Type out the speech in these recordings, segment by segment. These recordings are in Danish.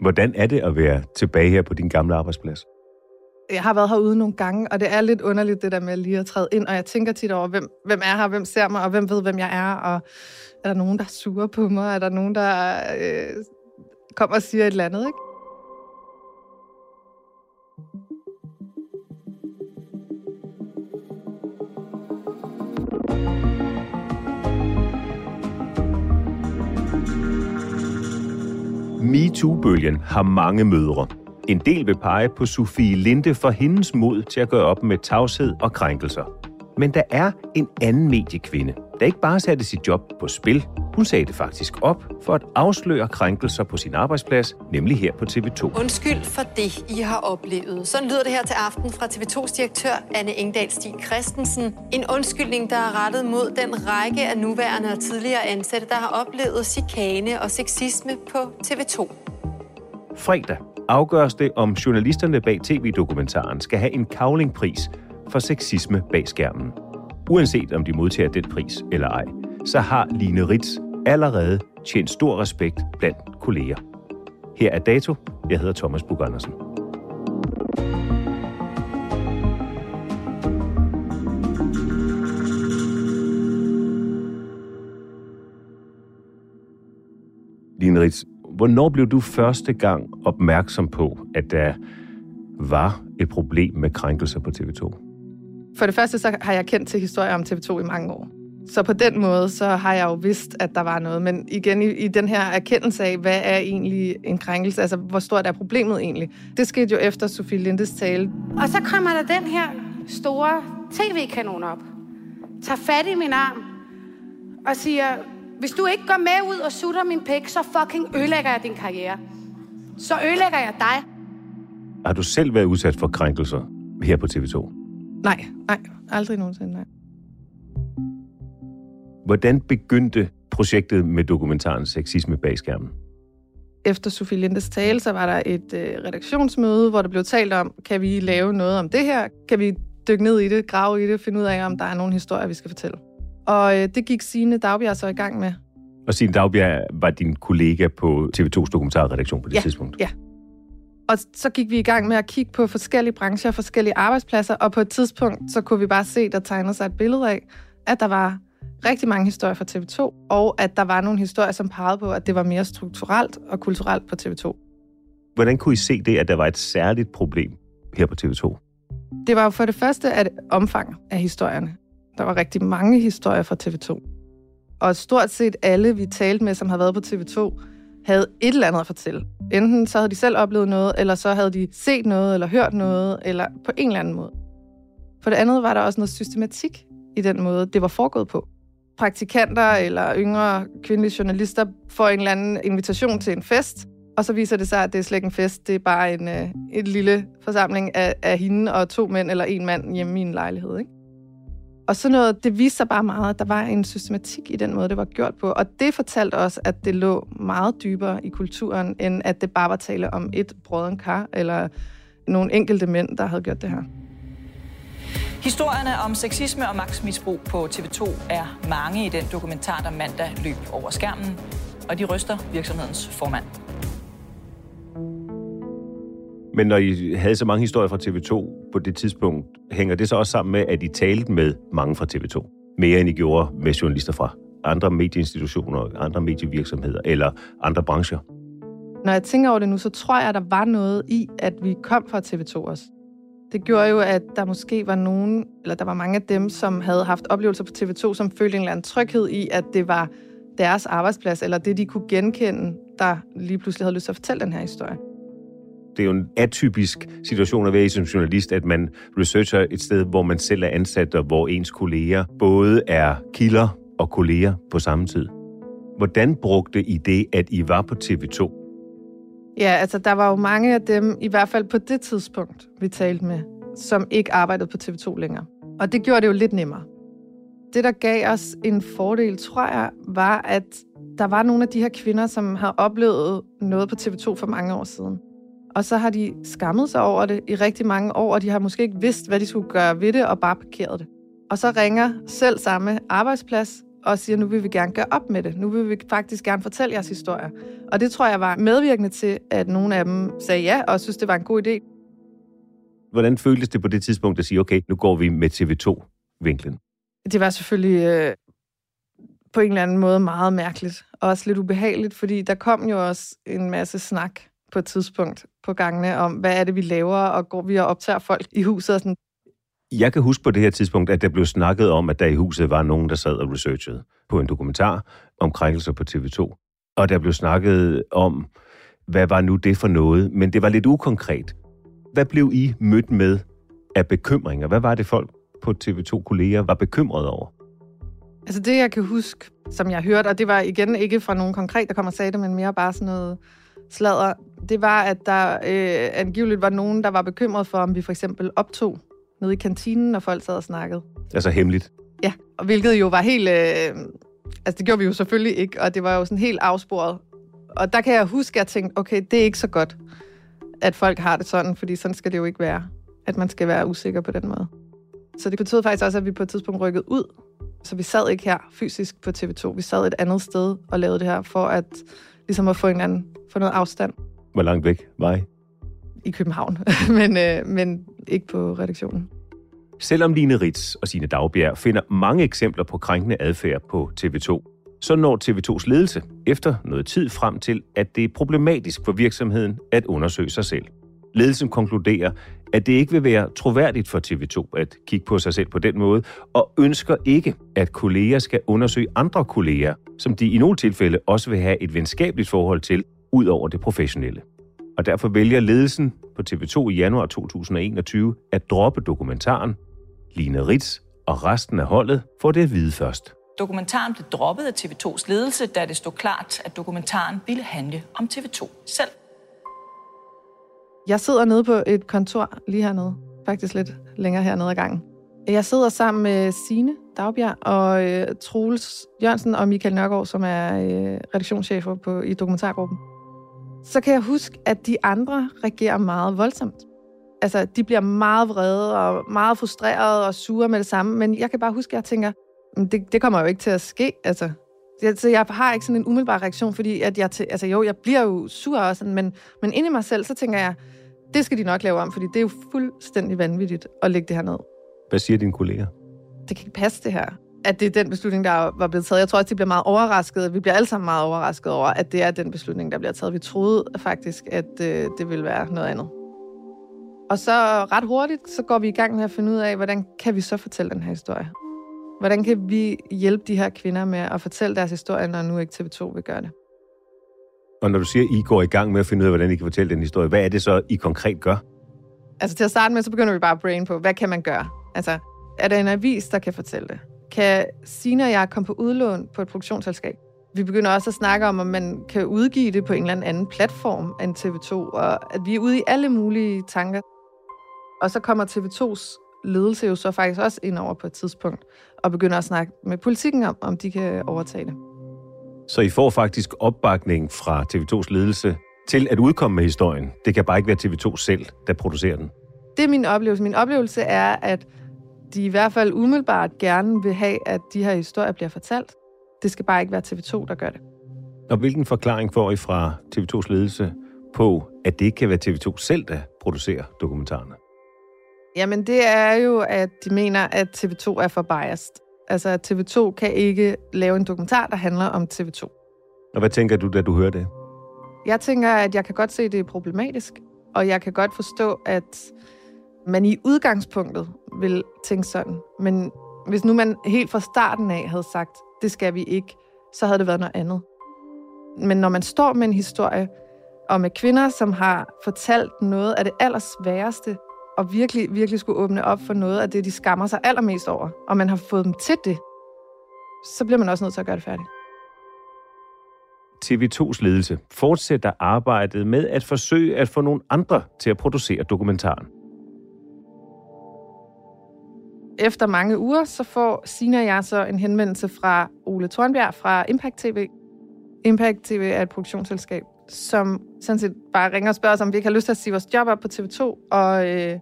Hvordan er det at være tilbage her på din gamle arbejdsplads? Jeg har været herude nogle gange, og det er lidt underligt, det der med lige at træde ind, og jeg tænker tit over, hvem, hvem er her, hvem ser mig, og hvem ved, hvem jeg er, og er der nogen, der er sure på mig, er der nogen, der øh, kommer og siger et eller andet, ikke? MeToo-bølgen har mange mødre. En del vil pege på Sofie Linde for hendes mod til at gøre op med tavshed og krænkelser. Men der er en anden mediekvinde, der ikke bare satte sit job på spil, hun sagde det faktisk op for at afsløre krænkelser på sin arbejdsplads, nemlig her på TV2. Undskyld for det, I har oplevet. Sådan lyder det her til aften fra TV2's direktør Anne Engdahl Stig Christensen. En undskyldning, der er rettet mod den række af nuværende og tidligere ansatte, der har oplevet chikane og sexisme på TV2. Fredag afgøres det, om journalisterne bag tv-dokumentaren skal have en kavlingpris for sexisme bag skærmen. Uanset om de modtager den pris eller ej, så har Line Ritz allerede tjent stor respekt blandt kolleger. Her er dato. Jeg hedder Thomas Bug Andersen. Line Ritz, hvornår blev du første gang opmærksom på, at der var et problem med krænkelser på TV2? For det første, så har jeg kendt til historier om TV2 i mange år. Så på den måde, så har jeg jo vidst, at der var noget. Men igen, i, i den her erkendelse af, hvad er egentlig en krænkelse? Altså, hvor stort er problemet egentlig? Det skete jo efter Sofie Lindes tale. Og så kommer der den her store tv-kanon op, tager fat i min arm og siger, hvis du ikke går med ud og sutter min pæk, så fucking ødelægger jeg din karriere. Så ødelægger jeg dig. Har du selv været udsat for krænkelser her på TV2? Nej, nej, aldrig nogensinde, nej. Hvordan begyndte projektet med dokumentaren Sexisme bag skærmen? Efter Sofie Lindes tale, så var der et øh, redaktionsmøde, hvor der blev talt om, kan vi lave noget om det her? Kan vi dykke ned i det, grave i det, finde ud af, om der er nogle historier, vi skal fortælle? Og øh, det gik Signe Dagbjerg så i gang med. Og Signe Dagbjerg var din kollega på TV2's dokumentarredaktion på det ja, tidspunkt? Ja, og så gik vi i gang med at kigge på forskellige brancher, forskellige arbejdspladser, og på et tidspunkt, så kunne vi bare se, der tegnede sig et billede af, at der var rigtig mange historier fra TV2, og at der var nogle historier, som pegede på, at det var mere strukturelt og kulturelt på TV2. Hvordan kunne I se det, at der var et særligt problem her på TV2? Det var jo for det første at omfang af historierne. Der var rigtig mange historier fra TV2. Og stort set alle, vi talte med, som havde været på TV2, havde et eller andet at fortælle. Enten så havde de selv oplevet noget, eller så havde de set noget, eller hørt noget, eller på en eller anden måde. For det andet var der også noget systematik i den måde, det var foregået på. Praktikanter eller yngre kvindelige journalister får en eller anden invitation til en fest, og så viser det sig, at det er slet ikke en fest. Det er bare en, øh, en lille forsamling af, af hende og to mænd eller en mand hjemme i en lejlighed. Ikke? Og så noget, det viste sig bare meget, at der var en systematik i den måde, det var gjort på. Og det fortalte os, at det lå meget dybere i kulturen, end at det bare var tale om et brødren kar, eller nogle enkelte mænd, der havde gjort det her. Historierne om sexisme og magtmisbrug på TV2 er mange i den dokumentar, der mandag løb over skærmen, og de ryster virksomhedens formand. Men når I havde så mange historier fra TV2 på det tidspunkt, hænger det så også sammen med, at I talte med mange fra TV2? Mere end I gjorde med journalister fra andre medieinstitutioner, andre medievirksomheder eller andre brancher? Når jeg tænker over det nu, så tror jeg, at der var noget i, at vi kom fra TV2 også. Det gjorde jo, at der måske var nogen, eller der var mange af dem, som havde haft oplevelser på TV2, som følte en eller anden tryghed i, at det var deres arbejdsplads, eller det, de kunne genkende, der lige pludselig havde lyst til at fortælle den her historie. Det er jo en atypisk situation at være i som journalist, at man researcher et sted, hvor man selv er ansat, og hvor ens kolleger både er kilder og kolleger på samme tid. Hvordan brugte I det, at I var på TV2? Ja, altså der var jo mange af dem, i hvert fald på det tidspunkt, vi talte med, som ikke arbejdede på TV2 længere. Og det gjorde det jo lidt nemmere. Det, der gav os en fordel, tror jeg, var, at der var nogle af de her kvinder, som har oplevet noget på TV2 for mange år siden. Og så har de skammet sig over det i rigtig mange år, og de har måske ikke vidst, hvad de skulle gøre ved det, og bare parkeret det. Og så ringer selv samme arbejdsplads og siger, nu vil vi gerne gøre op med det. Nu vil vi faktisk gerne fortælle jeres historie. Og det tror jeg var medvirkende til, at nogle af dem sagde ja, og synes, det var en god idé. Hvordan føltes det på det tidspunkt at sige, okay, nu går vi med TV2-vinklen? Det var selvfølgelig øh, på en eller anden måde meget mærkeligt, og også lidt ubehageligt, fordi der kom jo også en masse snak på et tidspunkt på gangene om, hvad er det, vi laver, og går vi og optager folk i huset og sådan. Jeg kan huske på det her tidspunkt, at der blev snakket om, at der i huset var nogen, der sad og researchede på en dokumentar om krænkelser på TV2. Og der blev snakket om, hvad var nu det for noget, men det var lidt ukonkret. Hvad blev I mødt med af bekymringer? Hvad var det folk på TV2-kolleger var bekymrede over? Altså det, jeg kan huske, som jeg hørte, og det var igen ikke fra nogen konkret, der kom og sagde det, men mere bare sådan noget sladder, det var, at der øh, angiveligt var nogen, der var bekymret for, om vi for eksempel optog nede i kantinen, når folk sad og snakkede. Altså hemmeligt? Ja, og hvilket jo var helt... Øh, altså det gjorde vi jo selvfølgelig ikke, og det var jo sådan helt afsporet. Og der kan jeg huske, at jeg tænkte, okay, det er ikke så godt, at folk har det sådan, fordi sådan skal det jo ikke være, at man skal være usikker på den måde. Så det betød faktisk også, at vi på et tidspunkt rykkede ud. Så vi sad ikke her fysisk på TV2. Vi sad et andet sted og lavede det her, for at ligesom at få en anden, få noget afstand. Hvor langt væk var I? I København, men, øh, men ikke på redaktionen. Selvom Line Ritz og sine Dagbjerg finder mange eksempler på krænkende adfærd på TV2, så når TV2's ledelse efter noget tid frem til, at det er problematisk for virksomheden at undersøge sig selv. Ledelsen konkluderer, at det ikke vil være troværdigt for TV2 at kigge på sig selv på den måde, og ønsker ikke, at kolleger skal undersøge andre kolleger, som de i nogle tilfælde også vil have et venskabeligt forhold til, ud over det professionelle. Og derfor vælger ledelsen på TV2 i januar 2021 at droppe dokumentaren. Line Ritz og resten af holdet får det at vide først. Dokumentaren blev droppet af TV2's ledelse, da det stod klart, at dokumentaren ville handle om TV2 selv. Jeg sidder nede på et kontor lige hernede, faktisk lidt længere hernede ad gangen. Jeg sidder sammen med Sine Dagbjerg og øh, Troels Jørgensen og Michael Nørgaard, som er øh, redaktionschefer på, i dokumentargruppen. Så kan jeg huske, at de andre reagerer meget voldsomt. Altså, de bliver meget vrede og meget frustrerede og sure med det samme, men jeg kan bare huske, at jeg tænker, det, det kommer jo ikke til at ske. Altså, så jeg har ikke sådan en umiddelbar reaktion, fordi at jeg, altså jo, jeg bliver jo sur sådan, men, men inde i mig selv, så tænker jeg, det skal de nok lave om, fordi det er jo fuldstændig vanvittigt at lægge det her ned. Hvad siger dine kolleger? Det kan ikke passe det her. At det er den beslutning, der var blevet taget. Jeg tror også, de bliver meget overrasket. Vi bliver alle sammen meget overrasket over, at det er den beslutning, der bliver taget. Vi troede faktisk, at øh, det ville være noget andet. Og så ret hurtigt, så går vi i gang med at finde ud af, hvordan kan vi så fortælle den her historie? Hvordan kan vi hjælpe de her kvinder med at fortælle deres historie, når nu ikke TV2 vil gøre det? Og når du siger, at I går i gang med at finde ud af, hvordan I kan fortælle den historie, hvad er det så, I konkret gør? Altså til at starte med, så begynder vi bare at brain på, hvad kan man gøre? Altså, er der en avis, der kan fortælle det? Kan Sina og jeg komme på udlån på et produktionsselskab? Vi begynder også at snakke om, om man kan udgive det på en eller anden platform end TV2, og at vi er ude i alle mulige tanker. Og så kommer TV2's ledelse jo så faktisk også ind over på et tidspunkt, og begynder at snakke med politikken om, om de kan overtage det. Så I får faktisk opbakning fra TV2's ledelse til at udkomme med historien. Det kan bare ikke være TV2 selv, der producerer den. Det er min oplevelse. Min oplevelse er, at de i hvert fald umiddelbart gerne vil have, at de her historier bliver fortalt. Det skal bare ikke være TV2, der gør det. Og hvilken forklaring får I fra TV2's ledelse på, at det ikke kan være TV2 selv, der producerer dokumentarerne? Jamen, det er jo, at de mener, at TV2 er for biased. Altså, at TV2 kan ikke lave en dokumentar, der handler om TV2. Og hvad tænker du, da du hører det? Jeg tænker, at jeg kan godt se, at det er problematisk, og jeg kan godt forstå, at man i udgangspunktet vil tænke sådan. Men hvis nu man helt fra starten af havde sagt, det skal vi ikke, så havde det været noget andet. Men når man står med en historie, og med kvinder, som har fortalt noget af det allersværeste, og virkelig, virkelig skulle åbne op for noget af det, de skammer sig allermest over, og man har fået dem til det, så bliver man også nødt til at gøre det færdigt. TV2's ledelse fortsætter arbejdet med at forsøge at få nogle andre til at producere dokumentaren. Efter mange uger, så får Sina og jeg så en henvendelse fra Ole Thornbjerg fra Impact TV. Impact TV er et produktionsselskab, som sådan set bare ringer og spørger os, om vi ikke har lyst til at sige vores job op på TV2 og, øh,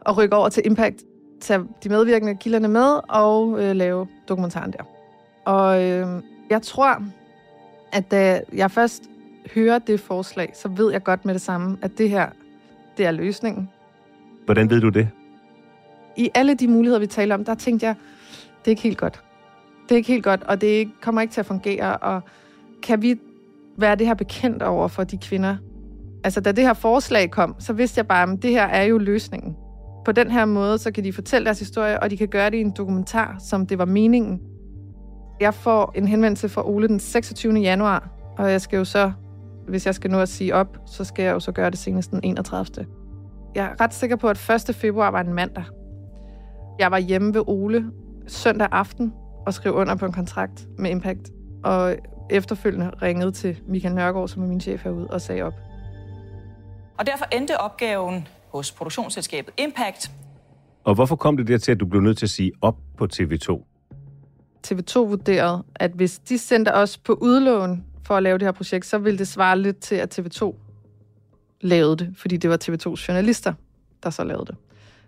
og rykke over til Impact, tage de medvirkende kilderne med og øh, lave dokumentaren der. Og øh, jeg tror, at da jeg først hører det forslag, så ved jeg godt med det samme, at det her, det er løsningen. Hvordan ved du det? I alle de muligheder, vi taler om, der tænkte jeg, det er ikke helt godt. Det er ikke helt godt, og det kommer ikke til at fungere, og kan vi være det her bekendt over for de kvinder? Altså, da det her forslag kom, så vidste jeg bare, at det her er jo løsningen. På den her måde, så kan de fortælle deres historie, og de kan gøre det i en dokumentar, som det var meningen. Jeg får en henvendelse fra Ole den 26. januar, og jeg skal jo så, hvis jeg skal nå at sige op, så skal jeg jo så gøre det senest den 31. Jeg er ret sikker på, at 1. februar var en mandag. Jeg var hjemme ved Ole søndag aften og skrev under på en kontrakt med Impact. Og efterfølgende ringede til Michael Nørgaard, som er min chef herude, og sagde op. Og derfor endte opgaven hos produktionsselskabet Impact. Og hvorfor kom det der til, at du blev nødt til at sige op på TV2? TV2 vurderede, at hvis de sendte os på udlån for at lave det her projekt, så ville det svare lidt til, at TV2 lavede det, fordi det var TV2's journalister, der så lavede det.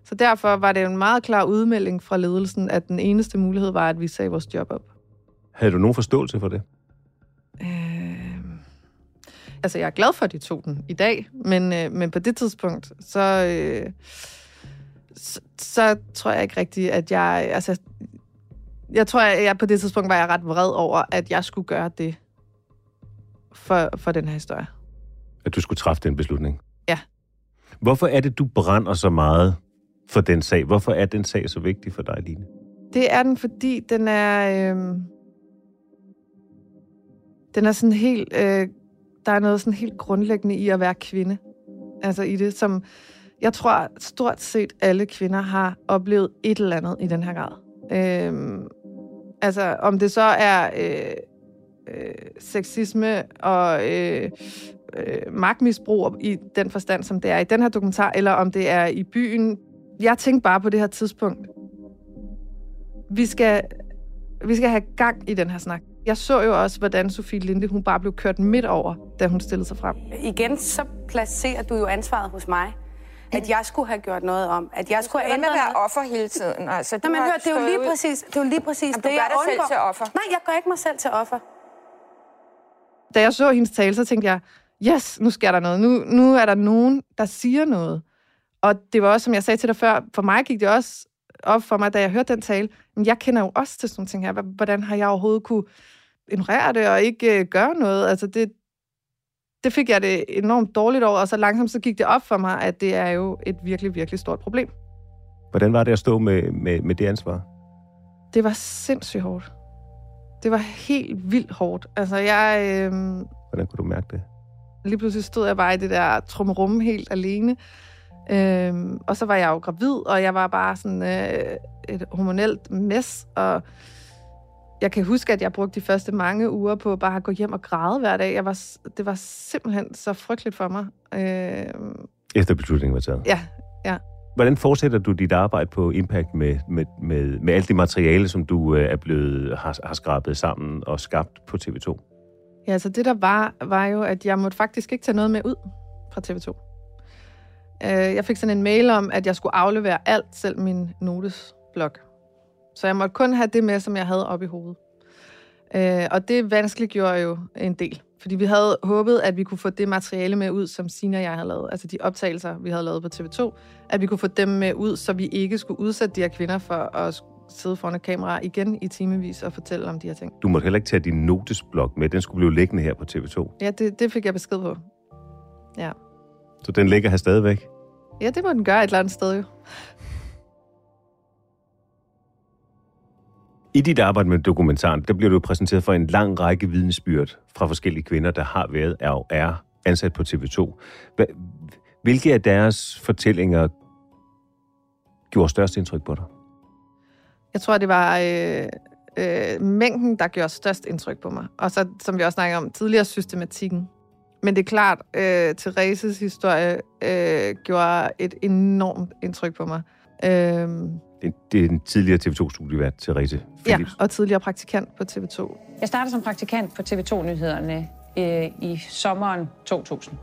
Så derfor var det en meget klar udmelding fra ledelsen, at den eneste mulighed var, at vi sagde vores job op. Havde du nogen forståelse for det? Øh, altså, jeg er glad for, at de tog den i dag, men, øh, men på det tidspunkt, så, øh, så, så tror jeg ikke rigtigt, at jeg... Altså, jeg tror, at jeg på det tidspunkt var jeg ret vred over, at jeg skulle gøre det for, for den her historie. At du skulle træffe den beslutning? Ja. Hvorfor er det, du brænder så meget for den sag? Hvorfor er den sag så vigtig for dig, Line? Det er den, fordi den er... Øh, den er sådan helt... Øh, der er noget sådan helt grundlæggende i at være kvinde. Altså i det, som... Jeg tror, stort set alle kvinder har oplevet et eller andet i den her grad. Øh, altså, om det så er øh, øh, sexisme og øh, øh, magtmisbrug i den forstand, som det er i den her dokumentar, eller om det er i byen. Jeg tænkte bare på det her tidspunkt. Vi skal, vi skal have gang i den her snak. Jeg så jo også, hvordan Sofie Linde, hun bare blev kørt midt over, da hun stillede sig frem. Igen, så placerer du jo ansvaret hos mig. At jeg skulle have gjort noget om. At jeg skulle have ændret at være noget. offer hele tiden? Altså, du Nå, men hør, det er jo lige præcis, det er jo lige præcis Jamen, du det, gør jeg dig selv til offer. Nej, jeg gør ikke mig selv til offer. Da jeg så hendes tale, så tænkte jeg, yes, nu sker der noget. Nu, nu er der nogen, der siger noget. Og det var også, som jeg sagde til dig før, for mig gik det også op for mig, da jeg hørte den tale. Men jeg kender jo også til sådan nogle ting her. Hvordan har jeg overhovedet kunne ignorere det og ikke øh, gøre noget? Altså det, det fik jeg det enormt dårligt over, og så langsomt så gik det op for mig, at det er jo et virkelig, virkelig stort problem. Hvordan var det at stå med, med, med det ansvar? Det var sindssygt hårdt. Det var helt vildt hårdt. Altså jeg... Øh, Hvordan kunne du mærke det? Lige pludselig stod jeg bare i det der trummerum helt alene. Øhm, og så var jeg jo gravid, og jeg var bare sådan øh, et hormonelt mess. Og jeg kan huske, at jeg brugte de første mange uger på bare at gå hjem og græde hver dag. Jeg var, det var simpelthen så frygteligt for mig. Øhm, Efter beslutningen var taget. ja, ja. Hvordan fortsætter du dit arbejde på Impact med, med, med, med alt det materiale, som du øh, er blevet, har, har skrabet sammen og skabt på TV2? Ja, altså det der var, var jo, at jeg måtte faktisk ikke tage noget med ud fra TV2. Øh, jeg fik sådan en mail om, at jeg skulle aflevere alt, selv min notesblok. Så jeg måtte kun have det med, som jeg havde oppe i hovedet. Øh, og det vanskeliggjorde jo en del. Fordi vi havde håbet, at vi kunne få det materiale med ud, som Sina og jeg havde lavet. Altså de optagelser, vi havde lavet på TV2. At vi kunne få dem med ud, så vi ikke skulle udsætte de her kvinder for at sidde foran et kamera igen i timevis og fortælle om de her ting. Du måtte heller ikke tage din notesblok med. Den skulle blive liggende her på TV2. Ja, det, det fik jeg besked på. Ja. Så den ligger her stadigvæk? Ja, det må den gøre et eller andet sted jo. I dit arbejde med dokumentaren, der bliver du præsenteret for en lang række vidnesbyrd fra forskellige kvinder, der har været og er ansat på TV2. Hvilke af deres fortællinger gjorde størst indtryk på dig? Jeg tror, det var øh, øh, mængden, der gjorde størst indtryk på mig. Og så, som vi også snakkede om tidligere, systematikken. Men det er klart, øh, Thereses historie øh, gjorde et enormt indtryk på mig. Øh, det, det er en tidligere TV2-studievært, Therese Philips. Ja, og tidligere praktikant på TV2. Jeg startede som praktikant på TV2-nyhederne øh, i sommeren 2000.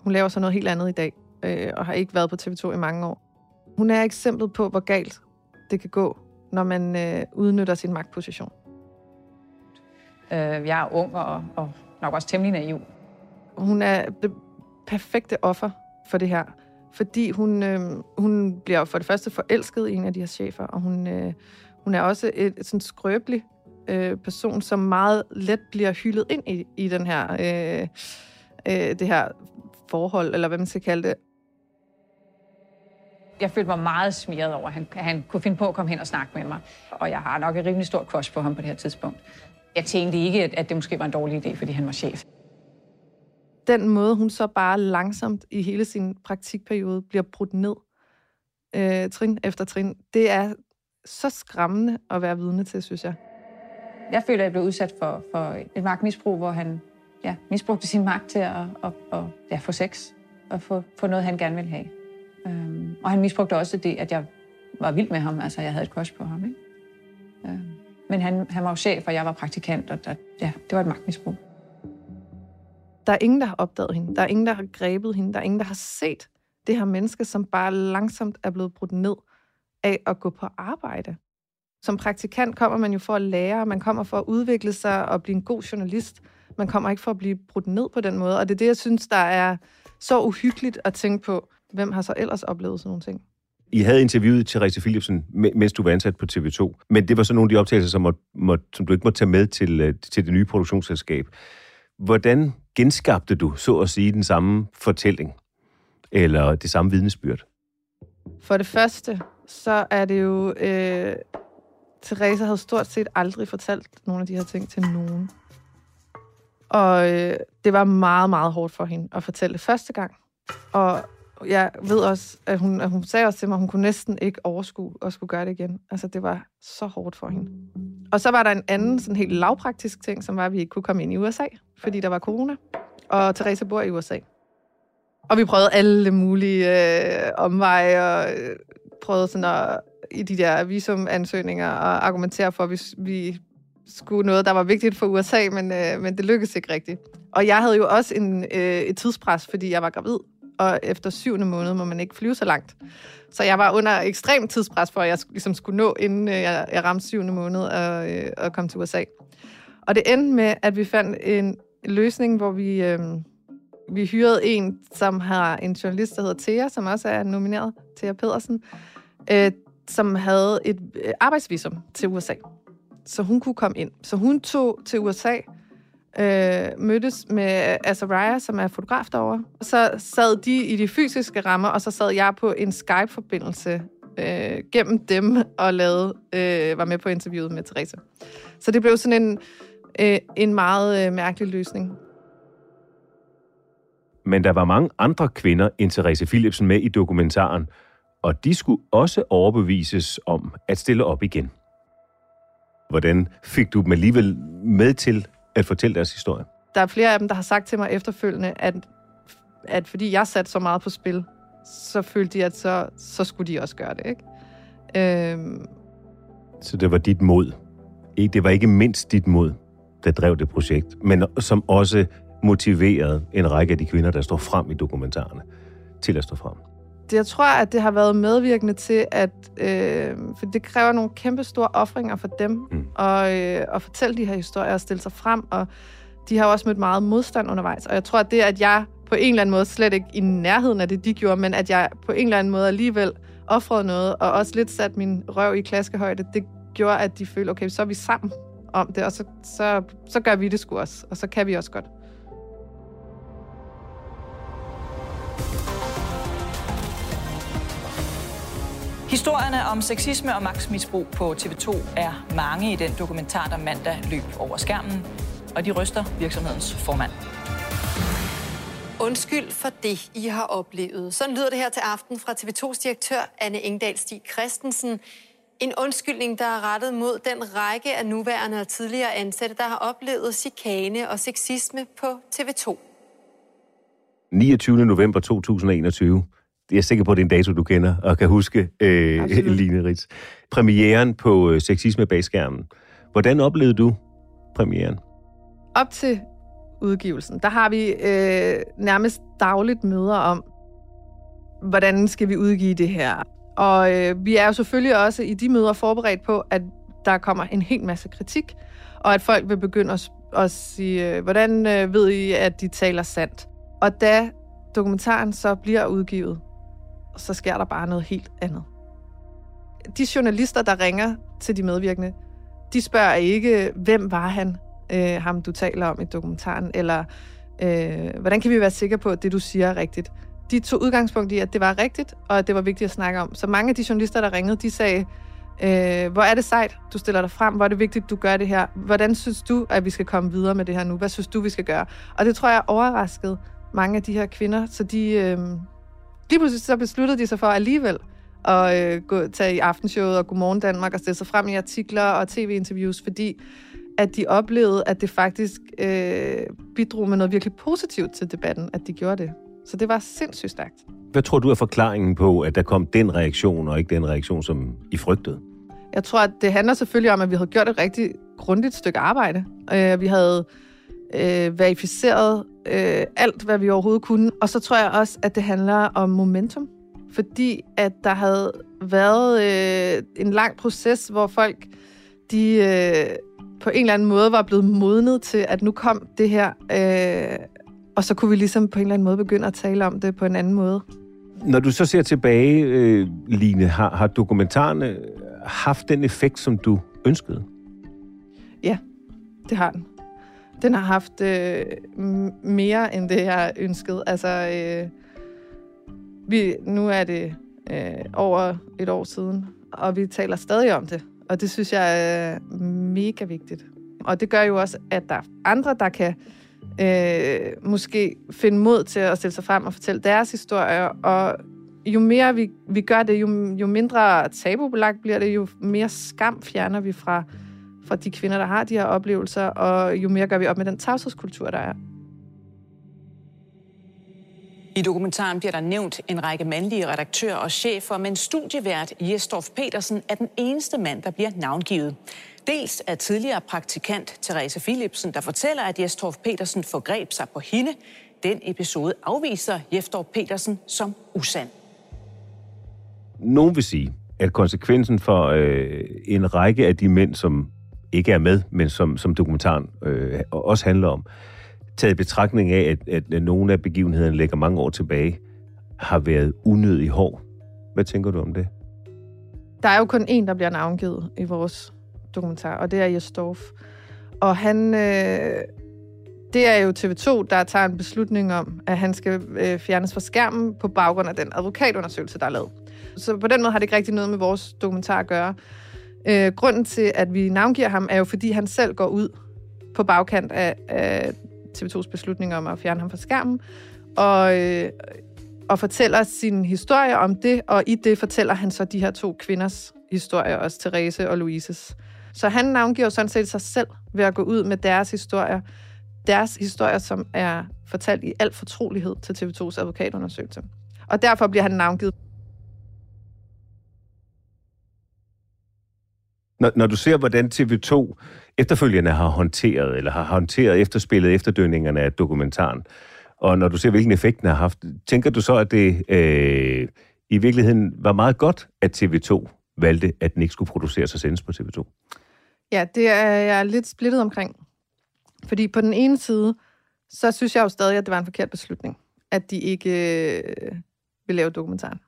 Hun laver så noget helt andet i dag, øh, og har ikke været på TV2 i mange år. Hun er eksemplet på, hvor galt det kan gå, når man øh, udnytter sin magtposition. Øh, jeg er ung og, og nok også temmelig naiv. Hun er det perfekte offer for det her, fordi hun, øh, hun bliver for det første forelsket i en af de her chefer, og hun, øh, hun er også et, et sådan skrøbelig øh, person, som meget let bliver hyldet ind i, i den her, øh, øh, det her forhold, eller hvad man skal kalde det. Jeg følte mig meget smiret over, at han, han kunne finde på at komme hen og snakke med mig. Og jeg har nok et rimelig stort kost på ham på det her tidspunkt. Jeg tænkte ikke, at det måske var en dårlig idé, fordi han var chef. Den måde, hun så bare langsomt i hele sin praktikperiode bliver brudt ned, øh, trin efter trin, det er så skræmmende at være vidne til, synes jeg. Jeg føler, at jeg blev udsat for, for et magtmisbrug, hvor han ja, misbrugte sin magt til at, at, at ja, få sex og få, få noget, han gerne ville have. Øhm, og han misbrugte også det, at jeg var vild med ham. Altså, jeg havde et crush på ham. Ikke? Øhm. Men han, han var jo chef, og jeg var praktikant, og der, ja, det var et magtmisbrug. Der er ingen, der har opdaget hende. Der er ingen, der har grebet hende. Der er ingen, der har set det her menneske, som bare langsomt er blevet brudt ned af at gå på arbejde. Som praktikant kommer man jo for at lære, man kommer for at udvikle sig og blive en god journalist. Man kommer ikke for at blive brudt ned på den måde. Og det er det, jeg synes, der er så uhyggeligt at tænke på. Hvem har så ellers oplevet sådan nogle ting? I havde interviewet Therese Philipsen, mens du var ansat på TV2, men det var så nogle af de optagelser, som, må, må, som du ikke måtte tage med til, øh, til det nye produktionsselskab. Hvordan genskabte du, så at sige, den samme fortælling, eller det samme vidnesbyrd? For det første, så er det jo... Øh, Teresa havde stort set aldrig fortalt nogle af de her ting til nogen. Og øh, det var meget, meget hårdt for hende at fortælle første gang. Og jeg ved også, at hun, at hun sagde også til mig, at hun kunne næsten ikke overskue at skulle gøre det igen. Altså, det var så hårdt for hende. Og så var der en anden sådan helt lavpraktisk ting, som var, at vi ikke kunne komme ind i USA, fordi der var corona. Og Teresa bor i USA. Og vi prøvede alle mulige øh, omveje, og øh, prøvede sådan at, i de der visumansøgninger at argumentere for, at vi, vi skulle noget, der var vigtigt for USA, men, øh, men det lykkedes ikke rigtigt. Og jeg havde jo også en, øh, et tidspres, fordi jeg var gravid og efter syvende måned må man ikke flyve så langt. Så jeg var under ekstrem tidspres for, at jeg ligesom skulle nå, inden øh, jeg, jeg ramte syvende måned og, øh, og kom til USA. Og det endte med, at vi fandt en løsning, hvor vi, øh, vi hyrede en, som har en journalist, der hedder Thea, som også er nomineret, Thea Pedersen, øh, som havde et øh, arbejdsvisum til USA. Så hun kunne komme ind. Så hun tog til USA, øh, mødtes med Azariah, som er fotograf derovre. Så sad de i de fysiske rammer, og så sad jeg på en Skype-forbindelse øh, gennem dem og lavede, øh, var med på interviewet med Therese. Så det blev sådan en, øh, en meget øh, mærkelig løsning. Men der var mange andre kvinder end Therese Philipsen med i dokumentaren, og de skulle også overbevises om at stille op igen. Hvordan fik du dem alligevel med til at fortælle deres historie? Der er flere af dem, der har sagt til mig efterfølgende, at, at fordi jeg satte så meget på spil, så følte de, at så, så skulle de også gøre det, ikke? Øhm, Så det var dit mod. Det var ikke mindst dit mod, der drev det projekt, men som også motiverede en række af de kvinder, der står frem i dokumentarerne, til at stå frem. Jeg tror, at det har været medvirkende til, at øh, for det kræver nogle kæmpe store offringer for dem, Mm. og, øh, at fortælle de her historier og stille sig frem, og de har også mødt meget modstand undervejs. Og jeg tror, at det, at jeg på en eller anden måde, slet ikke i nærheden af det, de gjorde, men at jeg på en eller anden måde alligevel offrede noget, og også lidt sat min røv i klaskehøjde, det gjorde, at de følte, okay, så er vi sammen om det, og så, så, så gør vi det sgu også, og så kan vi også godt. Historierne om sexisme og magtmisbrug på TV2 er mange i den dokumentar, der mandag løb over skærmen, og de ryster virksomhedens formand. Undskyld for det, I har oplevet. Sådan lyder det her til aften fra TV2's direktør Anne Engdahl Stig Christensen. En undskyldning, der er rettet mod den række af nuværende og tidligere ansatte, der har oplevet chikane og sexisme på TV2. 29. november 2021. Jeg er sikker på, at det er en dato, du kender og kan huske, øh, Absolut. Line Ritz. Premieren på øh, Sexisme bag skærmen. Hvordan oplevede du premieren? op til udgivelsen, der har vi øh, nærmest dagligt møder om, hvordan skal vi udgive det her. Og øh, vi er jo selvfølgelig også i de møder forberedt på, at der kommer en hel masse kritik, og at folk vil begynde at, at sige, øh, hvordan øh, ved I, at de taler sandt? Og da dokumentaren så bliver udgivet, så sker der bare noget helt andet. De journalister, der ringer til de medvirkende, de spørger ikke, hvem var han, øh, ham du taler om i dokumentaren, eller øh, hvordan kan vi være sikre på, at det du siger er rigtigt. De tog udgangspunkt i, at det var rigtigt, og at det var vigtigt at snakke om. Så mange af de journalister, der ringede, de sagde, øh, hvor er det sejt, du stiller dig frem, hvor er det vigtigt, du gør det her. Hvordan synes du, at vi skal komme videre med det her nu? Hvad synes du, vi skal gøre? Og det tror jeg overraskede mange af de her kvinder, så de, øh, lige pludselig så besluttede de sig for alligevel at øh, gå, tage i aftenshowet og Godmorgen Danmark og stille sig frem i artikler og tv-interviews, fordi at de oplevede, at det faktisk øh, bidrog med noget virkelig positivt til debatten, at de gjorde det. Så det var sindssygt stærkt. Hvad tror du er forklaringen på, at der kom den reaktion, og ikke den reaktion, som I frygtede? Jeg tror, at det handler selvfølgelig om, at vi havde gjort et rigtig grundigt stykke arbejde. Øh, vi havde øh, verificeret øh, alt, hvad vi overhovedet kunne. Og så tror jeg også, at det handler om momentum. Fordi at der havde været øh, en lang proces, hvor folk de øh, på en eller anden måde var blevet modnet til, at nu kom det her. Øh, og så kunne vi ligesom på en eller anden måde begynde at tale om det på en anden måde. Når du så ser tilbage, øh, Line, har, har dokumentarerne haft den effekt, som du ønskede? Ja, det har den. Den har haft øh, mere end det, jeg ønskede. Altså, øh, vi, nu er det øh, over et år siden, og vi taler stadig om det. Og det synes jeg er mega vigtigt. Og det gør jo også, at der er andre, der kan øh, måske finde mod til at stille sig frem og fortælle deres historier. Og jo mere vi, vi gør det, jo, jo mindre tabubelagt bliver det, jo mere skam fjerner vi fra, fra de kvinder, der har de her oplevelser, og jo mere gør vi op med den tavshedskultur, der er. I dokumentaren bliver der nævnt en række mandlige redaktører og chefer, men studievært Jesdorf Petersen er den eneste mand, der bliver navngivet. Dels er tidligere praktikant Therese Philipsen, der fortæller, at Jesdorf Petersen forgreb sig på hende. Den episode afviser Jesdorf Petersen som usand. Nogen vil sige, at konsekvensen for øh, en række af de mænd, som ikke er med, men som, som dokumentaren øh, også handler om, taget i betragtning af, at, at, at nogle af begivenhederne ligger mange år tilbage, har været unødig hård. Hvad tænker du om det? Der er jo kun én, der bliver navngivet i vores dokumentar, og det er Jes Dorf. Og han... Øh, det er jo TV2, der tager en beslutning om, at han skal øh, fjernes fra skærmen på baggrund af den advokatundersøgelse, der er lavet. Så på den måde har det ikke rigtig noget med vores dokumentar at gøre. Øh, grunden til, at vi navngiver ham, er jo, fordi han selv går ud på bagkant af, af TV2's beslutning om at fjerne ham fra skærmen, og, øh, og fortæller sin historie om det, og i det fortæller han så de her to kvinders historier, også Therese og Louises. Så han navngiver sådan set sig selv ved at gå ud med deres historier, deres historier, som er fortalt i al fortrolighed til TV2's advokatundersøgelse. Og derfor bliver han navngivet. Når, når du ser, hvordan TV2 efterfølgende har håndteret, eller har håndteret efterspillet, efterdønningerne af dokumentaren, og når du ser, hvilken effekt den har haft, tænker du så, at det øh, i virkeligheden var meget godt, at TV2 valgte, at den ikke skulle produceres og sendes på TV2? Ja, det er jeg lidt splittet omkring. Fordi på den ene side, så synes jeg jo stadig, at det var en forkert beslutning, at de ikke øh, ville lave dokumentaren.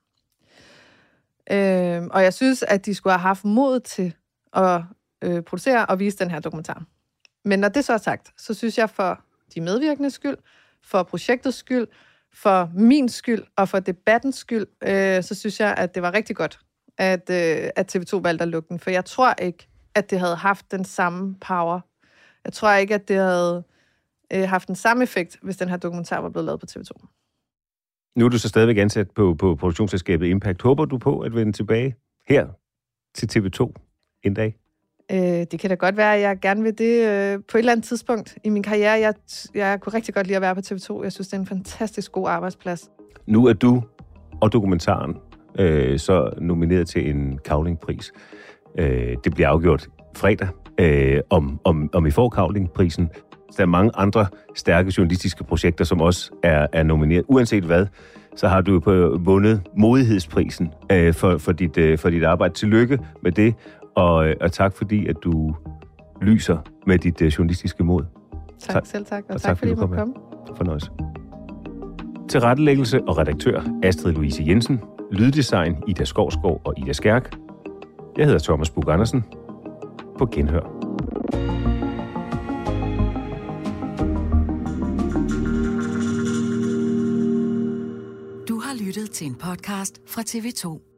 Øh, og jeg synes, at de skulle have haft mod til at øh, producere og vise den her dokumentar. Men når det så er sagt, så synes jeg for de medvirkende skyld, for projektets skyld, for min skyld og for debattens skyld, øh, så synes jeg, at det var rigtig godt, at, øh, at TV2 valgte at lukke den. For jeg tror ikke, at det havde haft den samme power. Jeg tror ikke, at det havde øh, haft den samme effekt, hvis den her dokumentar var blevet lavet på TV2. Nu er du så stadigvæk ansat på, på produktionsselskabet Impact. Håber du på at vende tilbage her til TV2 en dag? Øh, det kan da godt være, at jeg gerne vil det øh, på et eller andet tidspunkt i min karriere. Jeg, jeg kunne rigtig godt lide at være på TV2. Jeg synes, det er en fantastisk god arbejdsplads. Nu er du og dokumentaren øh, så nomineret til en Kavlingpris. Øh, det bliver afgjort fredag, øh, om, om, om I får Kavlingprisen. Der er mange andre stærke journalistiske projekter, som også er, er nomineret. Uanset hvad, så har du på vundet modighedsprisen øh, for, for, dit, øh, for dit arbejde. Tillykke med det, og, øh, og tak fordi, at du lyser med dit øh, journalistiske mod. Tak, tak selv tak, og, og tak, tak fordi du måtte komme. Fornøjelse. Til rettelæggelse og redaktør Astrid Louise Jensen, lyddesign Ida Skovskov og Ida Skærk. Jeg hedder Thomas Bug Andersen. På genhør. Du har lyttet til en podcast fra TV2.